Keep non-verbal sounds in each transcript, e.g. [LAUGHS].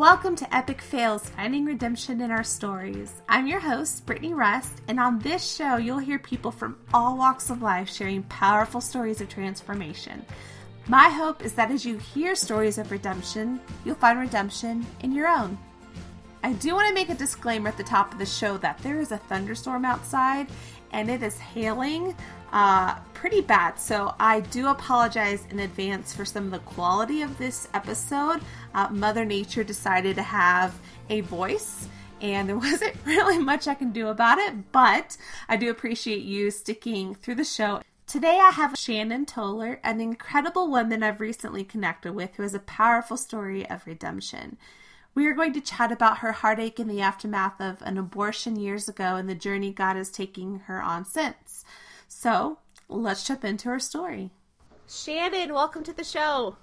Welcome to Epic Fails Finding Redemption in Our Stories. I'm your host, Brittany Rust, and on this show, you'll hear people from all walks of life sharing powerful stories of transformation. My hope is that as you hear stories of redemption, you'll find redemption in your own. I do want to make a disclaimer at the top of the show that there is a thunderstorm outside and it is hailing uh, pretty bad. So I do apologize in advance for some of the quality of this episode. Uh, Mother Nature decided to have a voice. And there [LAUGHS] wasn't really much I can do about it, but I do appreciate you sticking through the show. Today I have Shannon Toller, an incredible woman I've recently connected with who has a powerful story of redemption. We are going to chat about her heartache in the aftermath of an abortion years ago and the journey God is taking her on since. So let's jump into her story. Shannon, welcome to the show.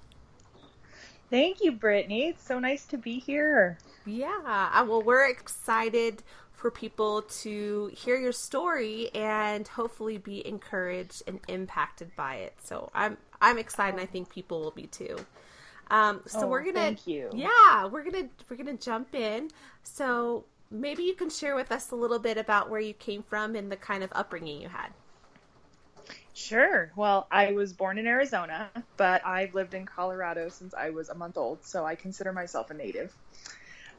Thank you, Brittany. It's so nice to be here. Yeah, uh, well, we're excited for people to hear your story and hopefully be encouraged and impacted by it. So I'm I'm excited. and I think people will be too. Um, so oh, we're gonna, thank you. Yeah, we're gonna we're gonna jump in. So maybe you can share with us a little bit about where you came from and the kind of upbringing you had. Sure. Well, I was born in Arizona, but I've lived in Colorado since I was a month old, so I consider myself a native.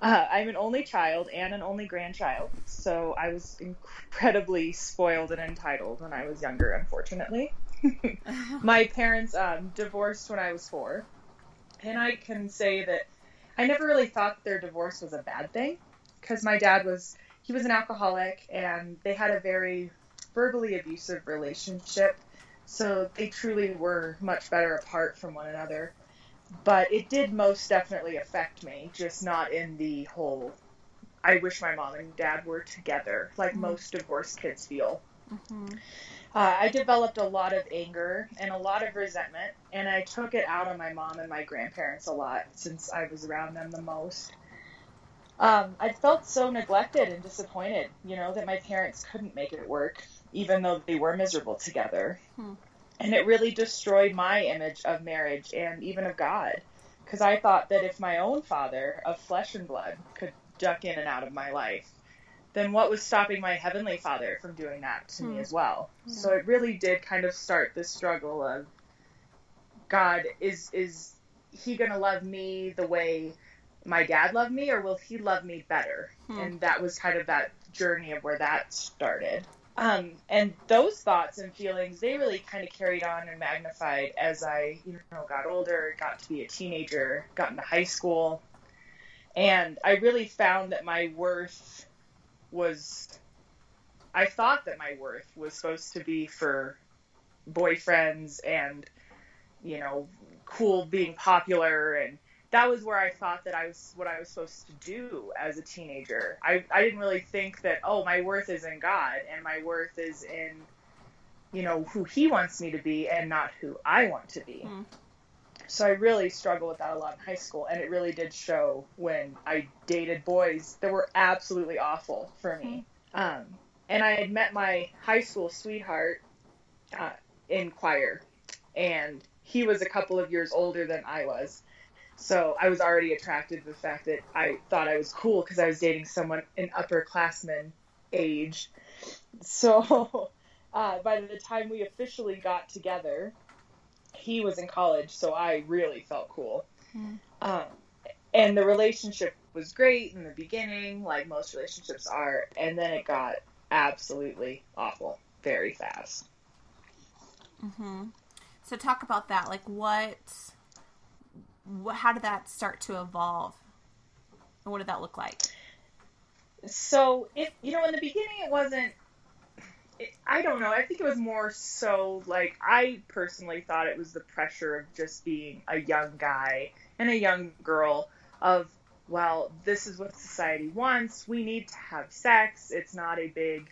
Uh, I'm an only child and an only grandchild, so I was incredibly spoiled and entitled when I was younger, unfortunately. [LAUGHS] My parents um, divorced when I was four, and I can say that I never really thought their divorce was a bad thing because my dad was he was an alcoholic and they had a very verbally abusive relationship so they truly were much better apart from one another but it did most definitely affect me just not in the whole i wish my mom and dad were together like mm-hmm. most divorced kids feel mm-hmm. Uh, I developed a lot of anger and a lot of resentment, and I took it out on my mom and my grandparents a lot since I was around them the most. Um, I felt so neglected and disappointed, you know, that my parents couldn't make it work, even though they were miserable together. Hmm. And it really destroyed my image of marriage and even of God, because I thought that if my own father of flesh and blood could duck in and out of my life, then what was stopping my heavenly father from doing that to hmm. me as well? Hmm. So it really did kind of start this struggle of God is is he going to love me the way my dad loved me or will he love me better? Hmm. And that was kind of that journey of where that started. Um, and those thoughts and feelings, they really kind of carried on and magnified as I, you know, got older, got to be a teenager, got into high school. And I really found that my worth was I thought that my worth was supposed to be for boyfriends and you know cool being popular and that was where I thought that I was what I was supposed to do as a teenager. I, I didn't really think that oh my worth is in God and my worth is in you know who he wants me to be and not who I want to be. Mm. So I really struggled with that a lot in high school, and it really did show when I dated boys that were absolutely awful for me. Mm-hmm. Um, and I had met my high school sweetheart uh, in choir, and he was a couple of years older than I was. So I was already attracted to the fact that I thought I was cool because I was dating someone in upperclassman age. So [LAUGHS] uh, by the time we officially got together, he was in college, so I really felt cool. Mm. Um, and the relationship was great in the beginning, like most relationships are, and then it got absolutely awful very fast. Mm-hmm. So talk about that. Like, what? How did that start to evolve? And what did that look like? So it, you know, in the beginning, it wasn't I don't know. I think it was more so like I personally thought it was the pressure of just being a young guy and a young girl of well, this is what society wants. We need to have sex. It's not a big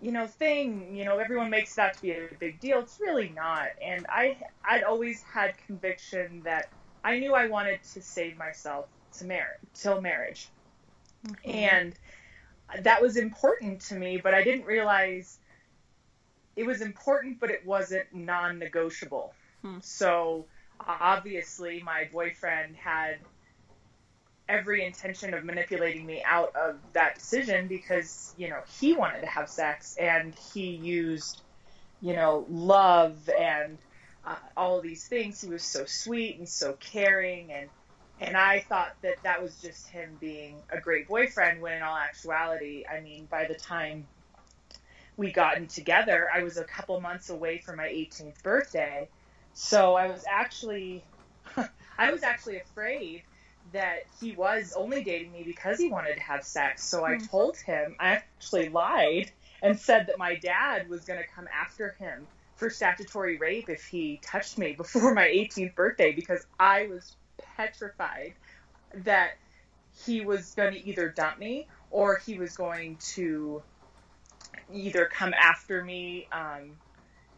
you know thing, you know, everyone makes that to be a big deal. It's really not. And I I'd always had conviction that I knew I wanted to save myself to marry till marriage. Mm-hmm. And that was important to me, but I didn't realize it was important, but it wasn't non negotiable. Hmm. So obviously, my boyfriend had every intention of manipulating me out of that decision because, you know, he wanted to have sex and he used, you know, love and uh, all these things. He was so sweet and so caring and and I thought that that was just him being a great boyfriend when in all actuality, I mean, by the time we gotten together, I was a couple months away from my 18th birthday. So I was actually [LAUGHS] I was actually afraid that he was only dating me because he wanted to have sex. So I hmm. told him, I actually lied and said that my dad was going to come after him for statutory rape if he touched me before my 18th birthday because I was petrified that he was going to either dump me or he was going to either come after me um,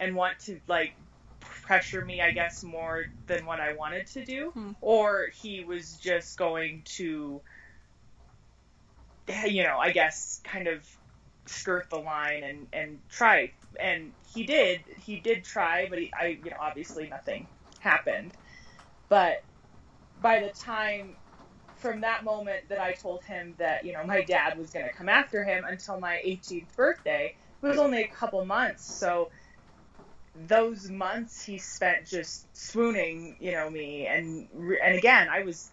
and want to like pressure me, I guess, more than what I wanted to do, hmm. or he was just going to, you know, I guess, kind of skirt the line and and try. And he did. He did try, but he, I, you know, obviously nothing happened. But by the time from that moment that I told him that, you know, my dad was going to come after him until my 18th birthday, it was only a couple months. So those months he spent just swooning, you know, me. And, and again, I was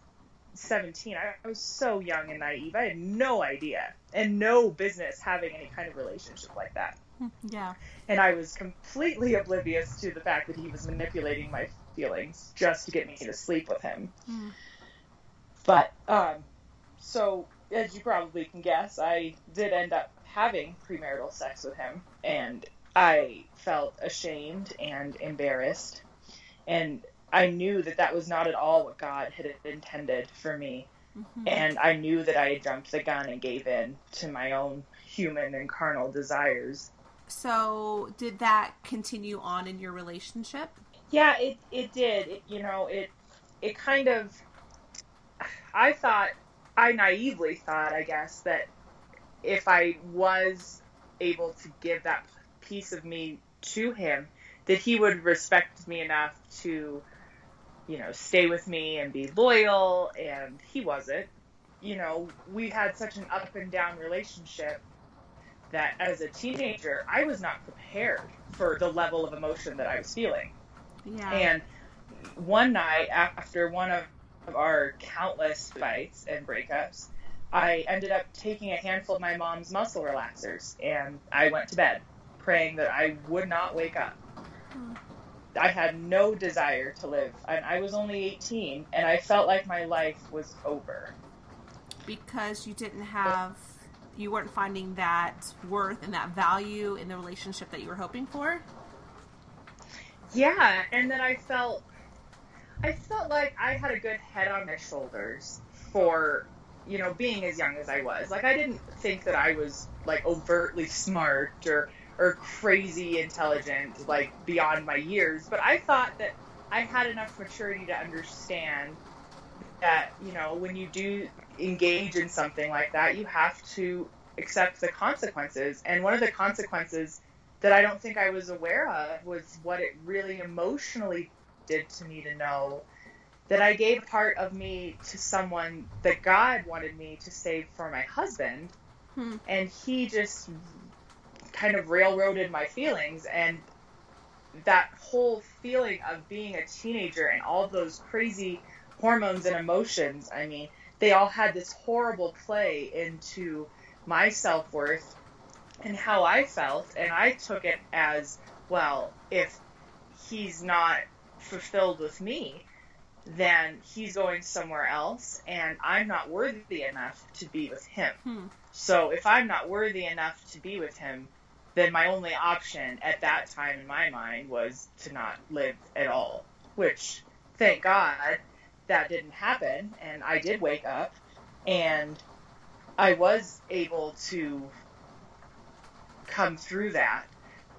17. I, I was so young and naive. I had no idea and no business having any kind of relationship like that. [LAUGHS] Yeah. And I was completely oblivious to the fact that he was manipulating my feelings just to get me to sleep with him. Mm. But um, so as you probably can guess, I did end up having premarital sex with him, and I felt ashamed and embarrassed, and I knew that that was not at all what God had intended for me. Mm-hmm. And I knew that I had jumped the gun and gave in to my own human and carnal desires. So, did that continue on in your relationship? Yeah, it it did. It, you know, it it kind of. I thought, I naively thought, I guess, that if I was able to give that piece of me to him, that he would respect me enough to, you know, stay with me and be loyal. And he wasn't. You know, we had such an up and down relationship that as a teenager, I was not prepared for the level of emotion that I was feeling. Yeah. And one night after one of, of our countless fights and breakups, I ended up taking a handful of my mom's muscle relaxers and I went to bed praying that I would not wake up. Hmm. I had no desire to live. And I was only 18 and I felt like my life was over. Because you didn't have, you weren't finding that worth and that value in the relationship that you were hoping for? Yeah, and then I felt I felt like I had a good head on my shoulders for you know being as young as I was. Like I didn't think that I was like overtly smart or or crazy intelligent like beyond my years, but I thought that I had enough maturity to understand that you know when you do engage in something like that, you have to accept the consequences. And one of the consequences that I don't think I was aware of was what it really emotionally did to me to know that I gave part of me to someone that God wanted me to save for my husband. Hmm. And he just kind of railroaded my feelings. And that whole feeling of being a teenager and all those crazy hormones and emotions, I mean, they all had this horrible play into my self worth and how I felt, and I took it as well. If he's not fulfilled with me, then he's going somewhere else, and I'm not worthy enough to be with him. Hmm. So if I'm not worthy enough to be with him, then my only option at that time in my mind was to not live at all. Which, thank God, that didn't happen, and I did wake up, and I was able to come through that.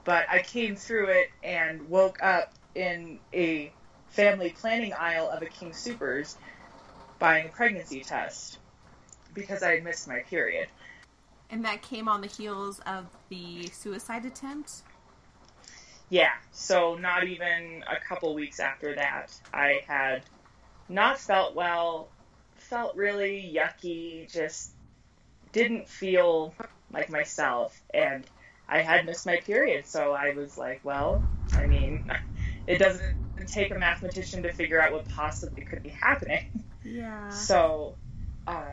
But I came through it and woke up in a family planning aisle of a King Supers buying a pregnancy test because I had missed my period. And that came on the heels of the suicide attempt? Yeah, so not even a couple weeks after that, I had not felt well felt really yucky, just didn't feel like myself. And I had missed my period, so I was like, well, I mean, [LAUGHS] it doesn't take a mathematician to figure out what possibly could be happening. Yeah. [LAUGHS] So, uh,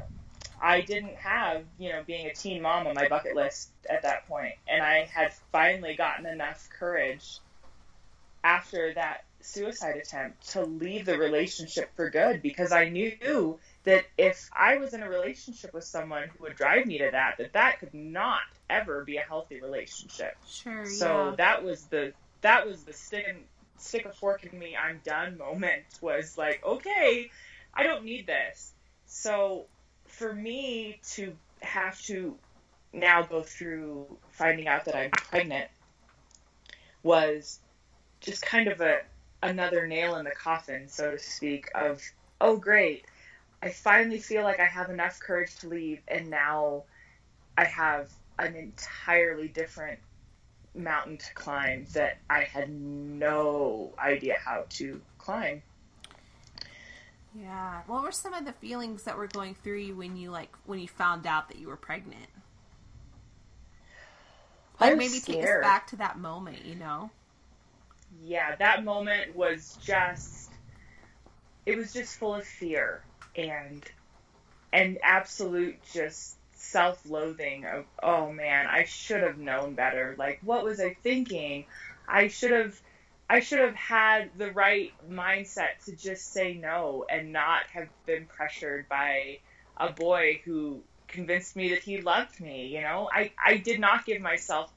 I didn't have, you know, being a teen mom on my bucket list at that point, and I had finally gotten enough courage after that suicide attempt to leave the relationship for good because I knew that if I was in a relationship with someone who would drive me to that, that that could not ever be a healthy relationship. Sure. So yeah. that was the that was the stick and stick a fork in me, I'm done moment was like, okay, I don't need this. So for me to have to now go through finding out that I'm pregnant was just kind of a another nail in the coffin, so to speak, of oh great, I finally feel like I have enough courage to leave and now I have an entirely different mountain to climb that I had no idea how to climb. Yeah. What were some of the feelings that were going through you when you like when you found out that you were pregnant? I Like was maybe take us back to that moment, you know? Yeah, that moment was just it was just full of fear and and absolute just self-loathing of oh man, I should have known better. Like what was I thinking? I should have I should have had the right mindset to just say no and not have been pressured by a boy who convinced me that he loved me, you know? I, I did not give myself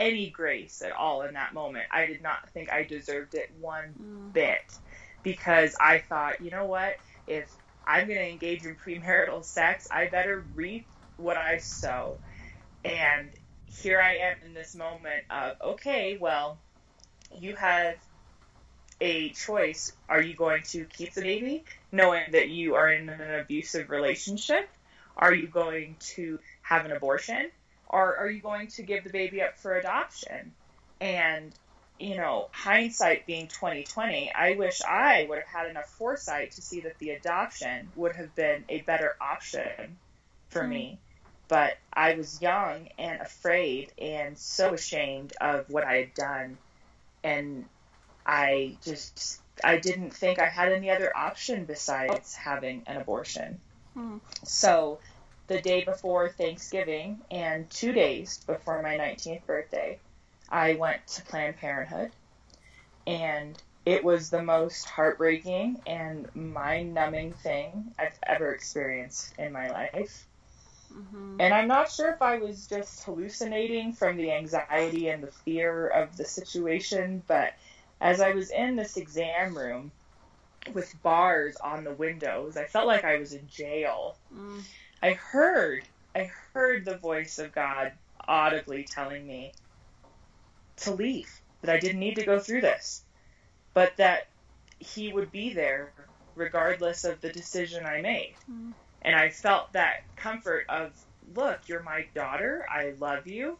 any grace at all in that moment. I did not think I deserved it one Mm. bit because I thought, you know what? If I'm going to engage in premarital sex, I better reap what I sow. And here I am in this moment of, okay, well, you have a choice. Are you going to keep the baby knowing that you are in an abusive relationship? Are you going to have an abortion? Or are you going to give the baby up for adoption? And you know, hindsight being 2020, I wish I would have had enough foresight to see that the adoption would have been a better option for me. But I was young and afraid and so ashamed of what I had done. And I just, I didn't think I had any other option besides having an abortion. Hmm. So the day before Thanksgiving and two days before my 19th birthday, I went to Planned Parenthood, and it was the most heartbreaking and mind numbing thing I've ever experienced in my life. hmm And I'm not sure if I was just hallucinating from the anxiety and the fear of the situation, but as I was in this exam room with bars on the windows, I felt like I was in jail. Mm. I heard, I heard the voice of God audibly telling me to leave, that I didn't need to go through this, but that He would be there regardless of the decision I made. Mm. And I felt that comfort of, look, you're my daughter, I love you,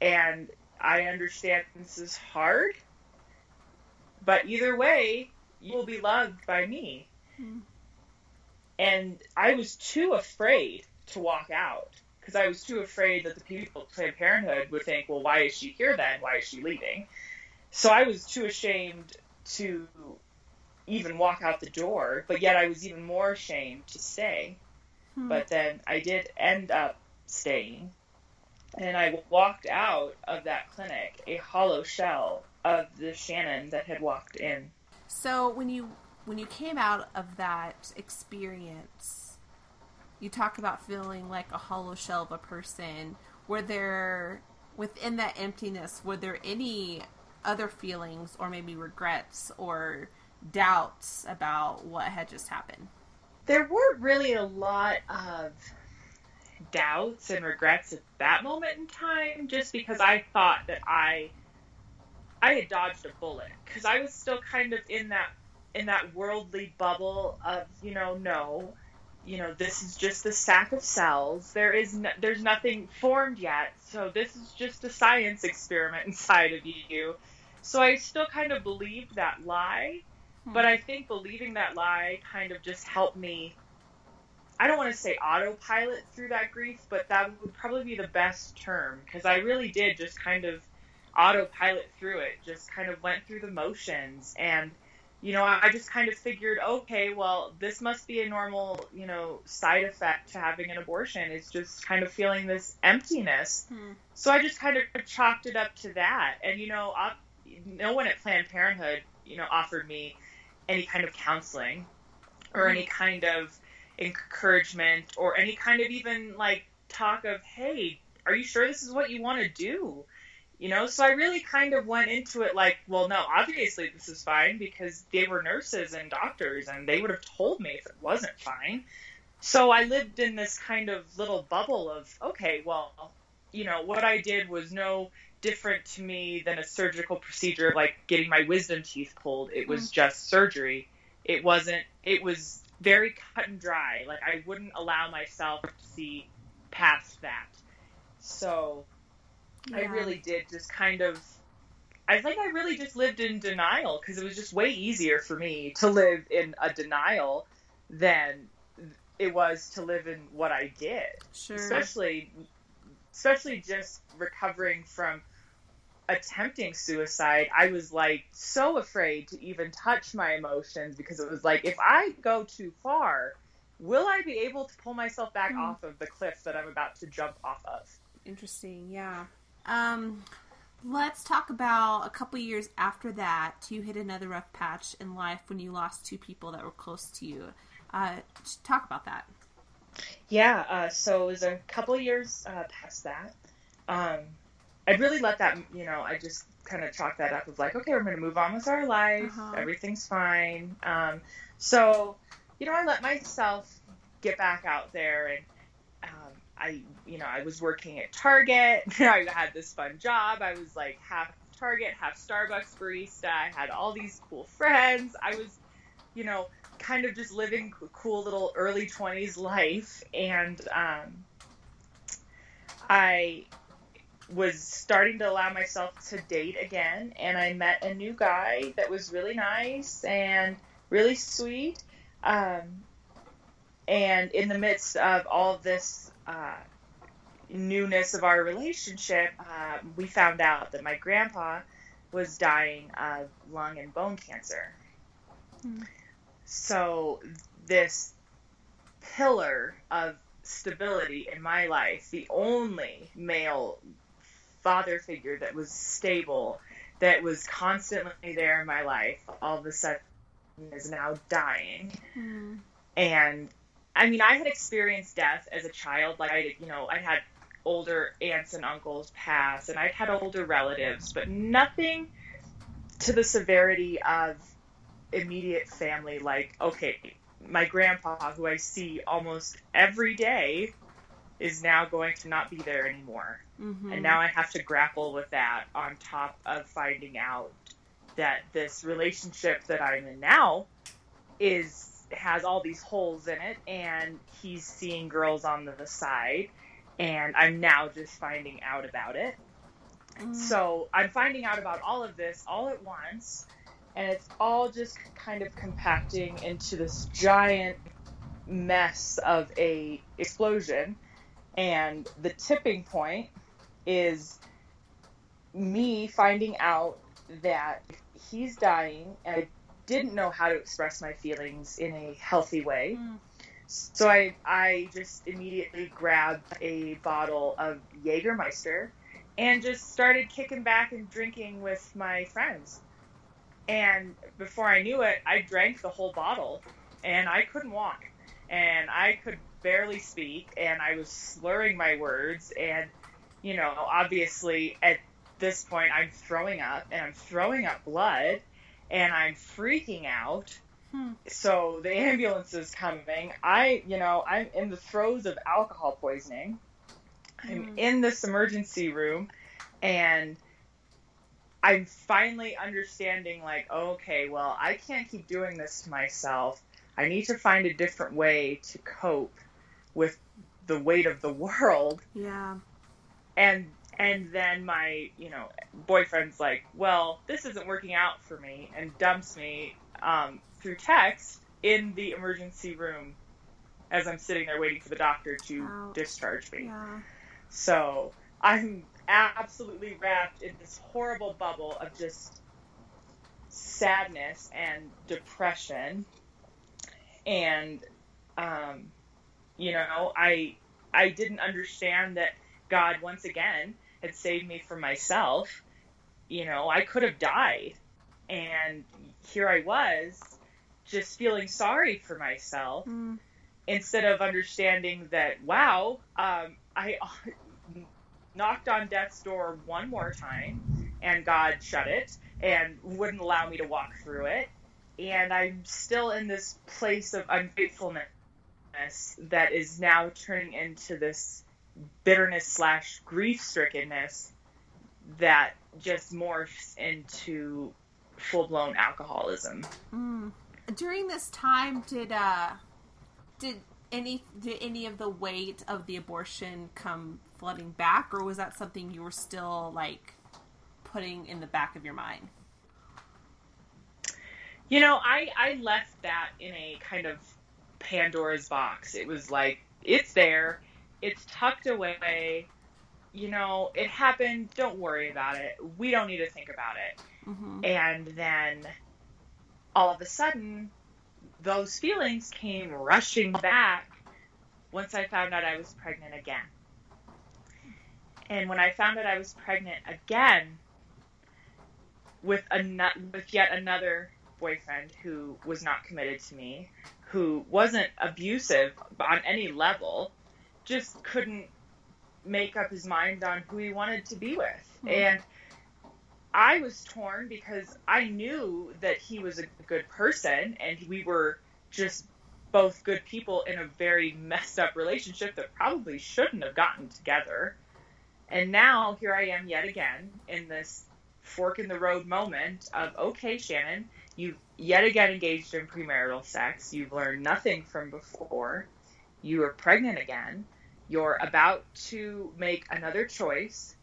and I understand this is hard, but either way, you will be loved by me. Mm. And I was too afraid to walk out because I was too afraid that the people at Planned Parenthood would think, well, why is she here then? Why is she leaving? So I was too ashamed to even walk out the door, but yet I was even more ashamed to stay. Hmm. But then I did end up staying. And I walked out of that clinic a hollow shell of the Shannon that had walked in. So when you when you came out of that experience, you talk about feeling like a hollow shell of a person. Were there within that emptiness, were there any other feelings or maybe regrets or doubts about what had just happened? there weren't really a lot of doubts and regrets at that moment in time just because I thought that I I had dodged a bullet cuz I was still kind of in that in that worldly bubble of you know no you know this is just a sack of cells. There is no, there's nothing formed yet. So this is just a science experiment [LAUGHS] inside of you. So I still kind of believed that lie hmm. but I think believing that lie kind of just helped me. I don't want to say autopilot through that grief, but that would probably be the best term because I really did just kind of autopilot through it, just kind of went through the motions. And, you know, I just kind of figured, okay, well, this must be a normal, you know, side effect to having an abortion is just kind of feeling this emptiness. Hmm. So I just kind of chalked it up to that. And, you know, I, no one at Planned Parenthood, you know, offered me any kind of counseling or any kind of encouragement or any kind of even like talk of, hey, are you sure this is what you want to do? You know, so I really kind of went into it like, well, no, obviously this is fine because they were nurses and doctors and they would have told me if it wasn't fine. So I lived in this kind of little bubble of, okay, well, you know, what I did was no different to me than a surgical procedure like getting my wisdom teeth pulled. It was mm. just surgery. It wasn't, it was very cut and dry. Like I wouldn't allow myself to see past that. So yeah. I really did just kind of I think I really just lived in denial because it was just way easier for me to live in a denial than it was to live in what I did. Sure. Especially especially just recovering from attempting suicide, I was like so afraid to even touch my emotions because it was like if I go too far, will I be able to pull myself back mm. off of the cliff that I'm about to jump off of? Interesting, yeah. Um, let's talk about a couple years after that. You hit another rough patch in life when you lost two people that were close to you. Uh, talk about that. Yeah, uh, so it was a couple years uh, past that. Um, I'd really let that, you know, I just kind of chalk that up of like, okay, we're going to move on with our life. Uh-huh. Everything's fine. Um, so, you know, I let myself get back out there and I, you know, I was working at Target. [LAUGHS] I had this fun job. I was like half Target, half Starbucks barista. I had all these cool friends. I was, you know, kind of just living a cool little early 20s life. And um, I was starting to allow myself to date again and I met a new guy that was really nice and really sweet. Um, and in the midst of all this uh, newness of our relationship, uh, we found out that my grandpa was dying of lung and bone cancer. Mm. So this pillar of stability in my life, the only male father figure that was stable, that was constantly there in my life, all of a sudden is now dying. Mm. And I mean, I had experienced death as a child. Like I, you know, I had older aunts and uncles pass, and I'd had older relatives, but nothing to the severity of immediate family. Like, okay, my grandpa, who I see almost every day, is now going to not be there anymore. Mm-hmm. And now I have to grapple with that on top of finding out that this relationship that I'm in now is has all these holes in it and he's seeing girls on the side and I'm now just finding out about it. Mm. So I'm finding out about all of this all at once and it's all just kind of compacting into this giant mess of a explosion and the tipping point is me finding out that he's dying and I didn't know how to express my feelings in a healthy way. Mm. So I I just immediately grabbed a bottle of Jägermeister and just started kicking back and drinking with my friends. And before I knew it, I drank the whole bottle and I couldn't walk and I could barely speak and I was slurring my words and you know, obviously at this point I'm throwing up and I'm throwing up blood and I'm freaking out. Hmm. So the [LAUGHS] ambulance is coming. I, you know, I'm in the throes of alcohol poisoning. I'm hmm. in this emergency room and I'm finally understanding like, okay, well, I can't keep doing this to myself. I need to find a different way to cope with the weight of the [LAUGHS] world. Yeah and and then my you know boyfriend's like well this isn't working out for me and dumps me um, through text in the emergency room as I'm sitting there waiting for the doctor to Ouch. discharge me. Yeah. So I'm absolutely wrapped in this horrible bubble of just sadness and depression. And, um, you know, I I didn't understand that God once again had saved me from myself. You know, I could have died, and here I was, just feeling sorry for myself Mm. instead of understanding that wow um, i [LAUGHS] knocked on death's door one more time and god shut it and wouldn't allow me to walk through it and i'm still in this place of ungratefulness that is now turning into this bitterness slash grief strickenness that just morphs into full-blown alcoholism Mm. During this time, did uh, did any did any of the weight of the abortion come flooding back, or was that something you were still like putting in the back of your mind? You know, I I left that in a kind of Pandora's box. It was like it's there, it's tucked away. You know, it happened. Don't worry about it. We don't need to think about it. Mm-hmm. And then all of a sudden, those feelings came rushing back once I found out I was pregnant again. And when I found out I was pregnant again with a with yet another boyfriend who was not committed to me, who wasn't abusive on any level, just couldn't make up his mind on who he wanted to be with. Hmm. And I was torn because I knew that he was a good person and we were just both good people in a very messed up relationship that probably shouldn't have gotten together. And now here I am yet again in this fork in the road moment of okay, Shannon, you've yet again engaged in premarital sex. You've learned nothing from before. You are pregnant again. You're about to make another choice.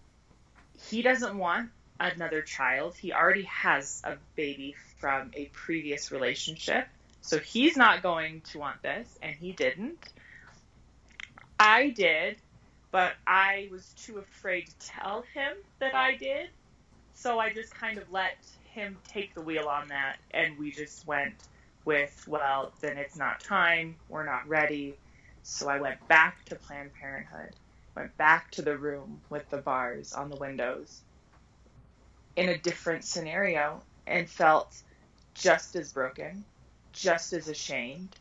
He doesn't want another child. He already has a baby from a previous relationship. So he's not going to want this, and he didn't. I did, but I was too afraid to tell him that I did. So I just kind of let him take the wheel on that, and we just went with, well, then it's not time. We're not ready. So I went back to Planned Parenthood, went back to the room with the bars on the windows in a different scenario and felt just as broken, just as ashamed,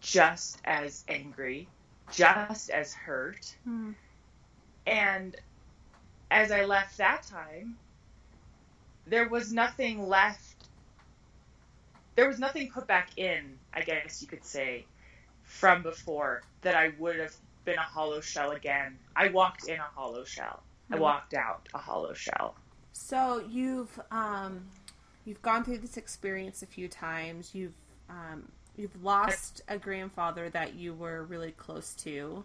just as angry, just as hurt. Mm. And as I left that time, there was nothing left. There was nothing put back in, I guess you could say, from before that I would have been a hollow shell again. I walked in a hollow shell. I Mhm. walked out a hollow shell. So you've um, you've gone through this experience a few times. You've um, you've lost a grandfather that you were really close to.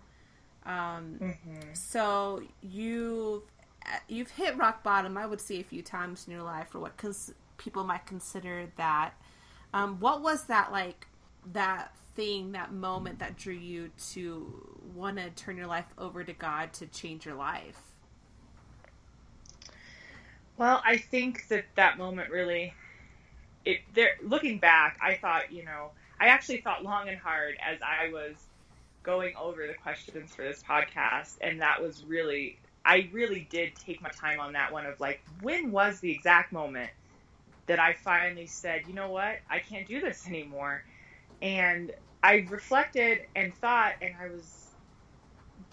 Um, Mm-hmm. so you've you've hit rock bottom. I would say a few times in your life, or what cons- people might consider that. Um, what was that like? That thing, that moment that drew you to want to turn your life over to God to change your life. Well, I think that that moment really, it there. Looking back, I thought, you know, I actually thought long and hard as I was going over the questions for this podcast, and that was really, I really did take my time on that one of like, when was the exact moment that I finally said, you know what, I can't do this anymore, and I reflected and thought, and I was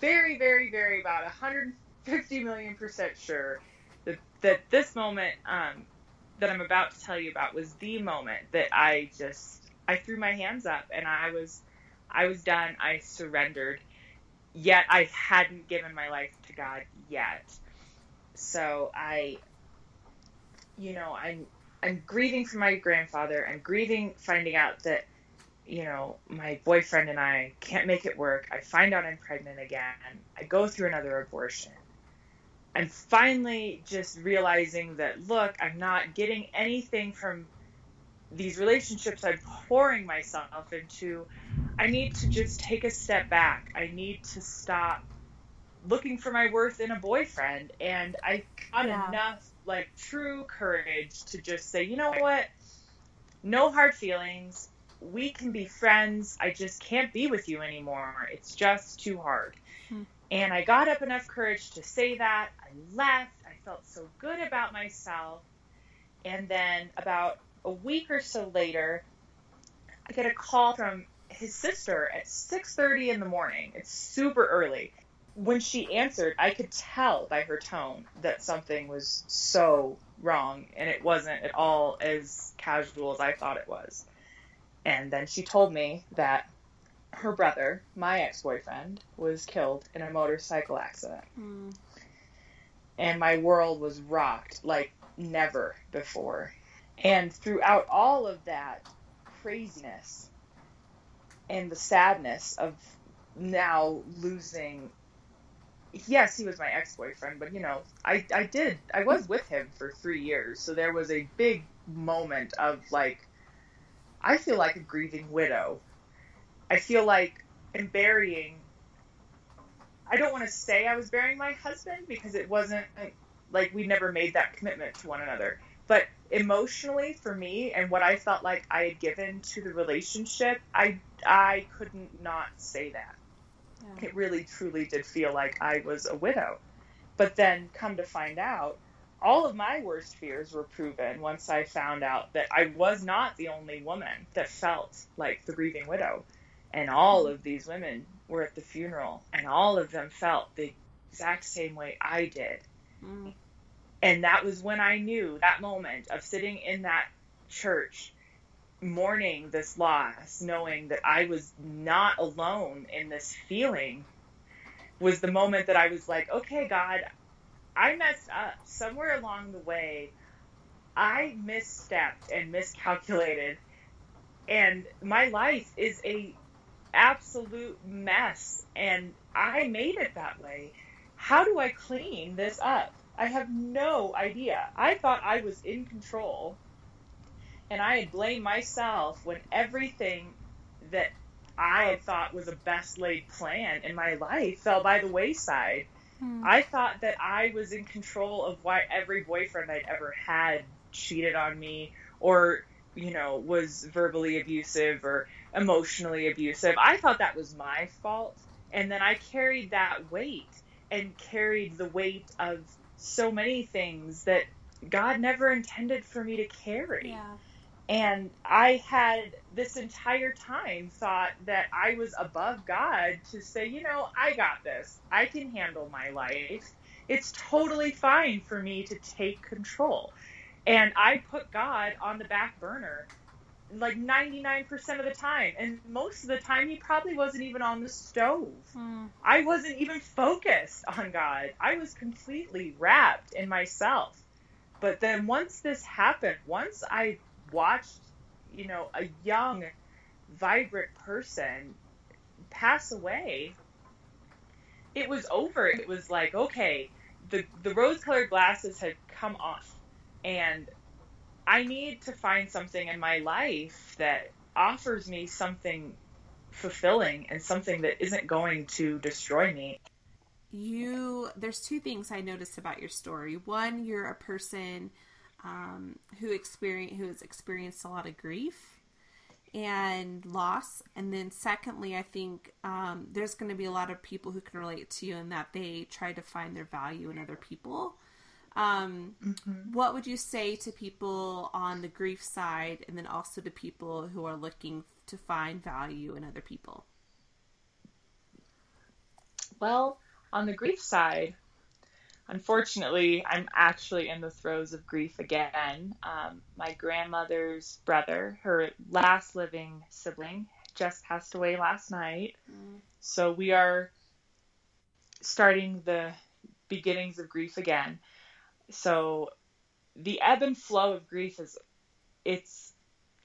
very, very, very about 150 million percent sure that, that this moment um, that I'm about to tell you about was the moment that I just I threw my hands up and I was I was done. I surrendered. Yet I hadn't given my life to God yet. So I you know, I'm I'm grieving for my grandfather. I'm grieving finding out that you know, my boyfriend and I can't make it work. I find out I'm pregnant again. I go through another abortion. I'm finally just realizing that look, I'm not getting anything from these relationships I'm pouring myself into. I need to just take a step back. I need to stop looking for my worth in a boyfriend. And I got yeah. enough, like, true courage to just say, you know what? No hard feelings. We can be friends. I just can't be with you anymore. It's just too hard. Hmm. And I got up enough courage to say that. I left. I felt so good about myself. And then about a week or so later, I get a call from his sister at 6:30 in the morning. It's super early. When she answered, I could tell by her tone that something was so wrong and it wasn't at all as casual as I thought it was. And then she told me that her brother, my ex-boyfriend, was killed in a motorcycle accident. Mm. And my world was rocked like never before. And throughout all of that craziness, and the sadness of now losing yes he was my ex-boyfriend but you know i i did i was with him for three years so there was a big moment of like i feel like a grieving widow i feel like in burying i don't want to say i was burying my husband because it wasn't like we never made that commitment to one another but emotionally for me and what I felt like I had given to the relationship, I I couldn't not say that. Yeah. It really truly did feel like I was a widow. But then come to find out, all of my worst fears were proven once I found out that I was not the only woman that felt like the grieving widow. And all of these women were at the funeral and all of them felt the exact same way I did. Mm. And that was when I knew that moment of sitting in that church mourning this loss, knowing that I was not alone in this feeling, was the moment that I was like, okay, God, I messed up uh, somewhere along the way. I misstepped and miscalculated, and my life is a absolute mess, and I made it that way. How do I clean this up? I have no idea. I thought I was in control and I had blamed myself when everything that I had thought was a best laid plan in my life fell by the wayside. Hmm. I thought that I was in control of why every boyfriend I'd ever had cheated on me or, you know, was verbally abusive or emotionally abusive. I thought that was my fault. And then I carried that weight and carried the weight of so many things that God never intended for me to carry. Yeah. And I had this entire time thought that I was above God to say, you know, I got this. I can handle my life. It's totally fine for me to take control. And I put God on the back burner like 99% of the time. And most of the time, he probably wasn't even on the stove. Hmm. I wasn't even focused on God. I was completely wrapped in myself. But then once this happened, once I watched, you know, a young, vibrant person pass away, it was over. It was like, okay, the, the rose colored glasses had come off. And I need to find something in my life that offers me something fulfilling and something that isn't going to destroy me. You, there's two things I noticed about your story. One, you're a person um, who experience who has experienced a lot of grief and loss, and then secondly, I think um, there's going to be a lot of people who can relate to you in that they try to find their value in other people um, mm-hmm. What would you say to people on the grief side, and then also to people who are looking to find value in other people? Well, on the grief side, unfortunately, I'm actually in the throes of grief again. Um, my grandmother's brother, her last living sibling, just passed away last night. Mm. So we are starting the beginnings of grief again so the ebb and flow of grief is it's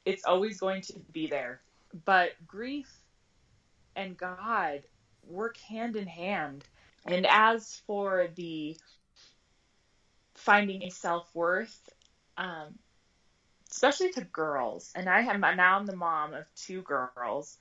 it's always going to be there but grief and god work hand in hand and as for the finding a self-worth um, especially to girls and i am now i'm the mom of two girls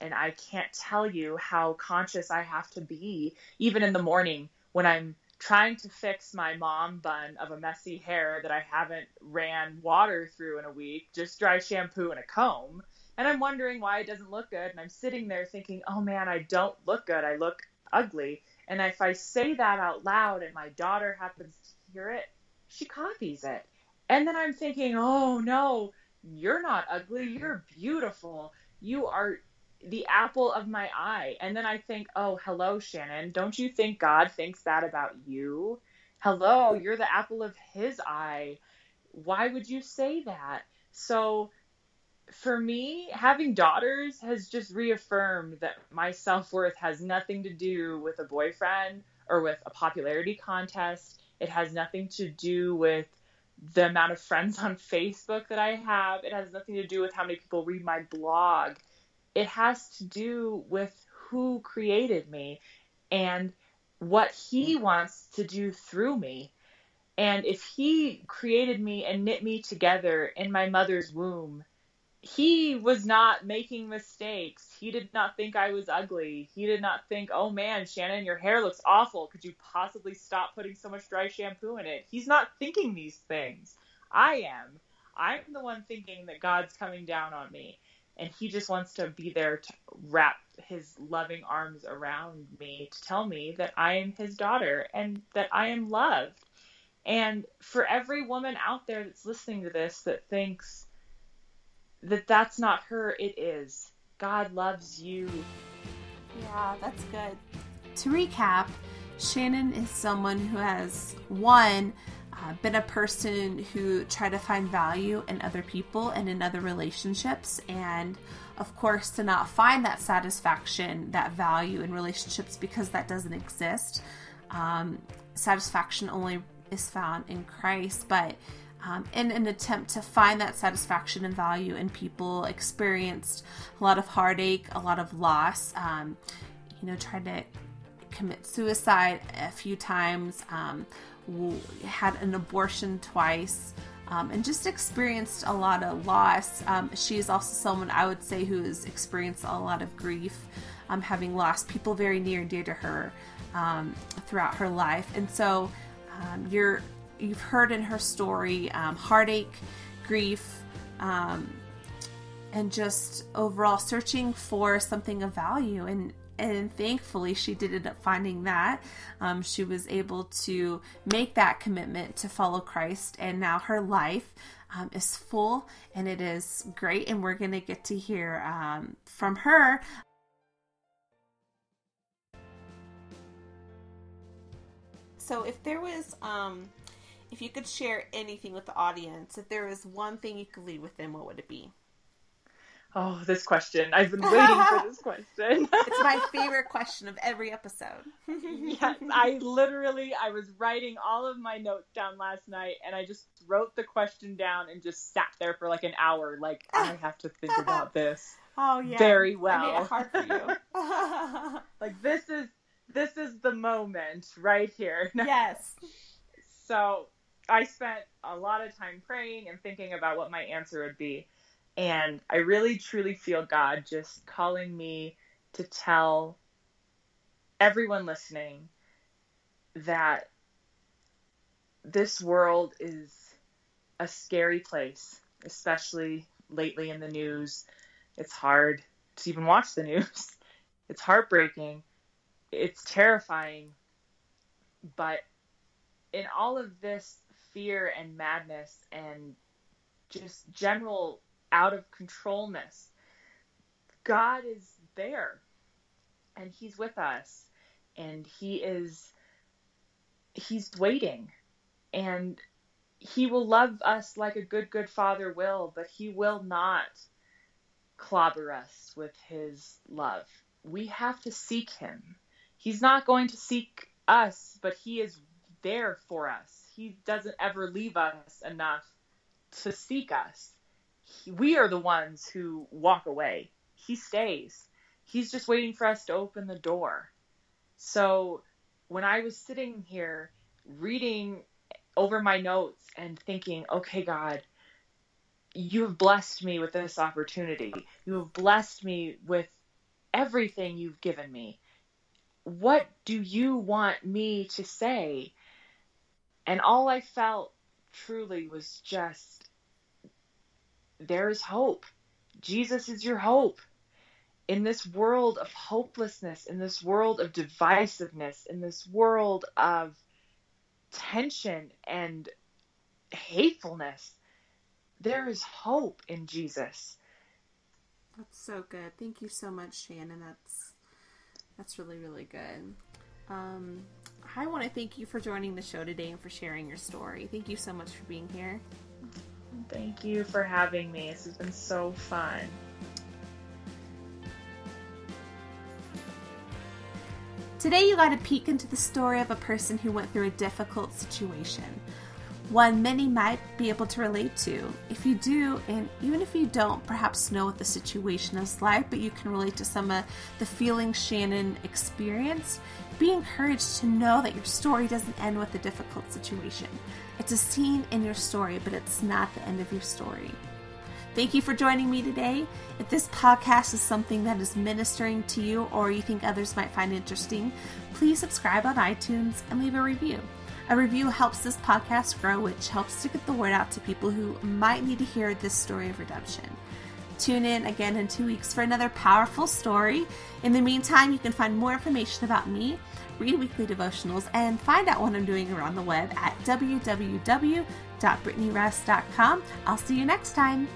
And I can't tell you how conscious I have to be, even in the morning when I'm trying to fix my mom bun of a messy hair that I haven't ran water through in a week, just dry shampoo and a comb. And I'm wondering why it doesn't look good. And I'm sitting there thinking, oh man, I don't look good. I look ugly. And if I say that out loud and my daughter happens to hear it, she copies it. And then I'm thinking, oh no, you're not ugly. You're beautiful. You are the apple of my eye. And then I think, oh, hello, Shannon. Don't you think God thinks that about you? Hello, you're the apple of his eye. Why would you say that? So for me, having daughters has just reaffirmed that my self worth has nothing to do with a boyfriend or with a popularity contest. It has nothing to do with the amount of friends on Facebook that I have. It has nothing to do with how many people read my blog. It has to do with who created me and what he mm. wants to do through me. And if he created me and knit me together in my mother's womb, he was not making mistakes. He did not think I was ugly. He did not think, oh man, Shannon, your hair looks awful. Could you possibly stop putting so much dry shampoo in it? He's not thinking these things. I am. I'm the one thinking that God's coming down on me. And he just wants to be there to wrap his loving arms around me to tell me that I am his daughter and that I am loved. And for every woman out there that's listening to this that thinks, that that's not her, it is. God loves you. Yeah, that's good. To recap, Shannon is someone who has one uh, been a person who tried to find value in other people and in other relationships, and of course, to not find that satisfaction, that value in relationships because that doesn't exist. Um, satisfaction only is found in Christ, but um, in an attempt to find that satisfaction and value in people experienced a lot of heartache, a lot of loss. Um, you know, tried to commit suicide a few times, um, had an abortion twice. Um, and just experienced a lot of loss. Um, she is also someone I would say who has experienced a lot of grief, um, having lost people very near and dear to her throughout her life. And so, you're you've heard in her story um, heartache, grief, um, and just overall searching for something of value. And and thankfully, she did end up finding that. Um, she was able to make that commitment to follow Christ, and now her life um, is full and it is great. And we're going to get to hear um, from her. So, if there was um, if you could share anything with the audience, if there was one thing you could leave with them, what would it be? Oh, this question. I've been waiting for this [LAUGHS] question. it's my [LAUGHS] favorite question of every episode. [LAUGHS] yes, I literally I was writing all of my notes down last night and I just wrote the question down and just sat there for like an hour like I have to think about this. Oh yeah. Very well. I made it hard for you. like this is this is the moment right here. Yes. So I spent a lot of time praying and thinking about what my answer would be. And I really truly feel God just calling me to tell everyone listening that this world is a scary place, especially lately in the news. It's hard to even watch the news. [LAUGHS] It's heartbreaking. It's terrifying. But in all of this fear and madness and just general out of controlness. God is there and he's with us and he is he's waiting and he will love us like a good good father will but he will not clobber us with his love we have to seek him he's not going to seek us but he is there for us he doesn't ever leave us enough to seek us. He, we are the ones who walk away. He stays. He's just waiting for us to open the door. So when I was sitting here reading over my notes and thinking, okay, God, you have blessed me with this opportunity. You have blessed me with everything you've given me. What do you want me to say? And all I felt truly was just there's hope. Jesus is your hope. In this world of hopelessness, in this world of divisiveness, in this world of tension and hatefulness, there is hope in Jesus. That's so good. Thank you so much, Shannon. That's that's really really good. Um, I want to thank you for joining the show today and for sharing your story. Thank you so much for being here. Thank you for having me. This has been so fun. Today, you got a peek into the story of a person who went through a difficult situation one many might be able to relate to. If you do, and even if you don't perhaps know what the situation is like, but you can relate to some of the feelings Shannon experienced, be encouraged to know that your story doesn't end with a difficult situation. It's a scene in your story, but it's not the end of your story. Thank you for joining me today. If this podcast is something that is ministering to you or you think others might find interesting, please subscribe on iTunes and leave a review. A review helps this podcast grow, which helps to get the word out to people who might need to hear this story of redemption. Tune in again in two weeks for another powerful story. In the meantime, you can find more information about me, read weekly devotionals, and find out what I'm doing around the web at www.brittanyruss.com. I'll see you next time.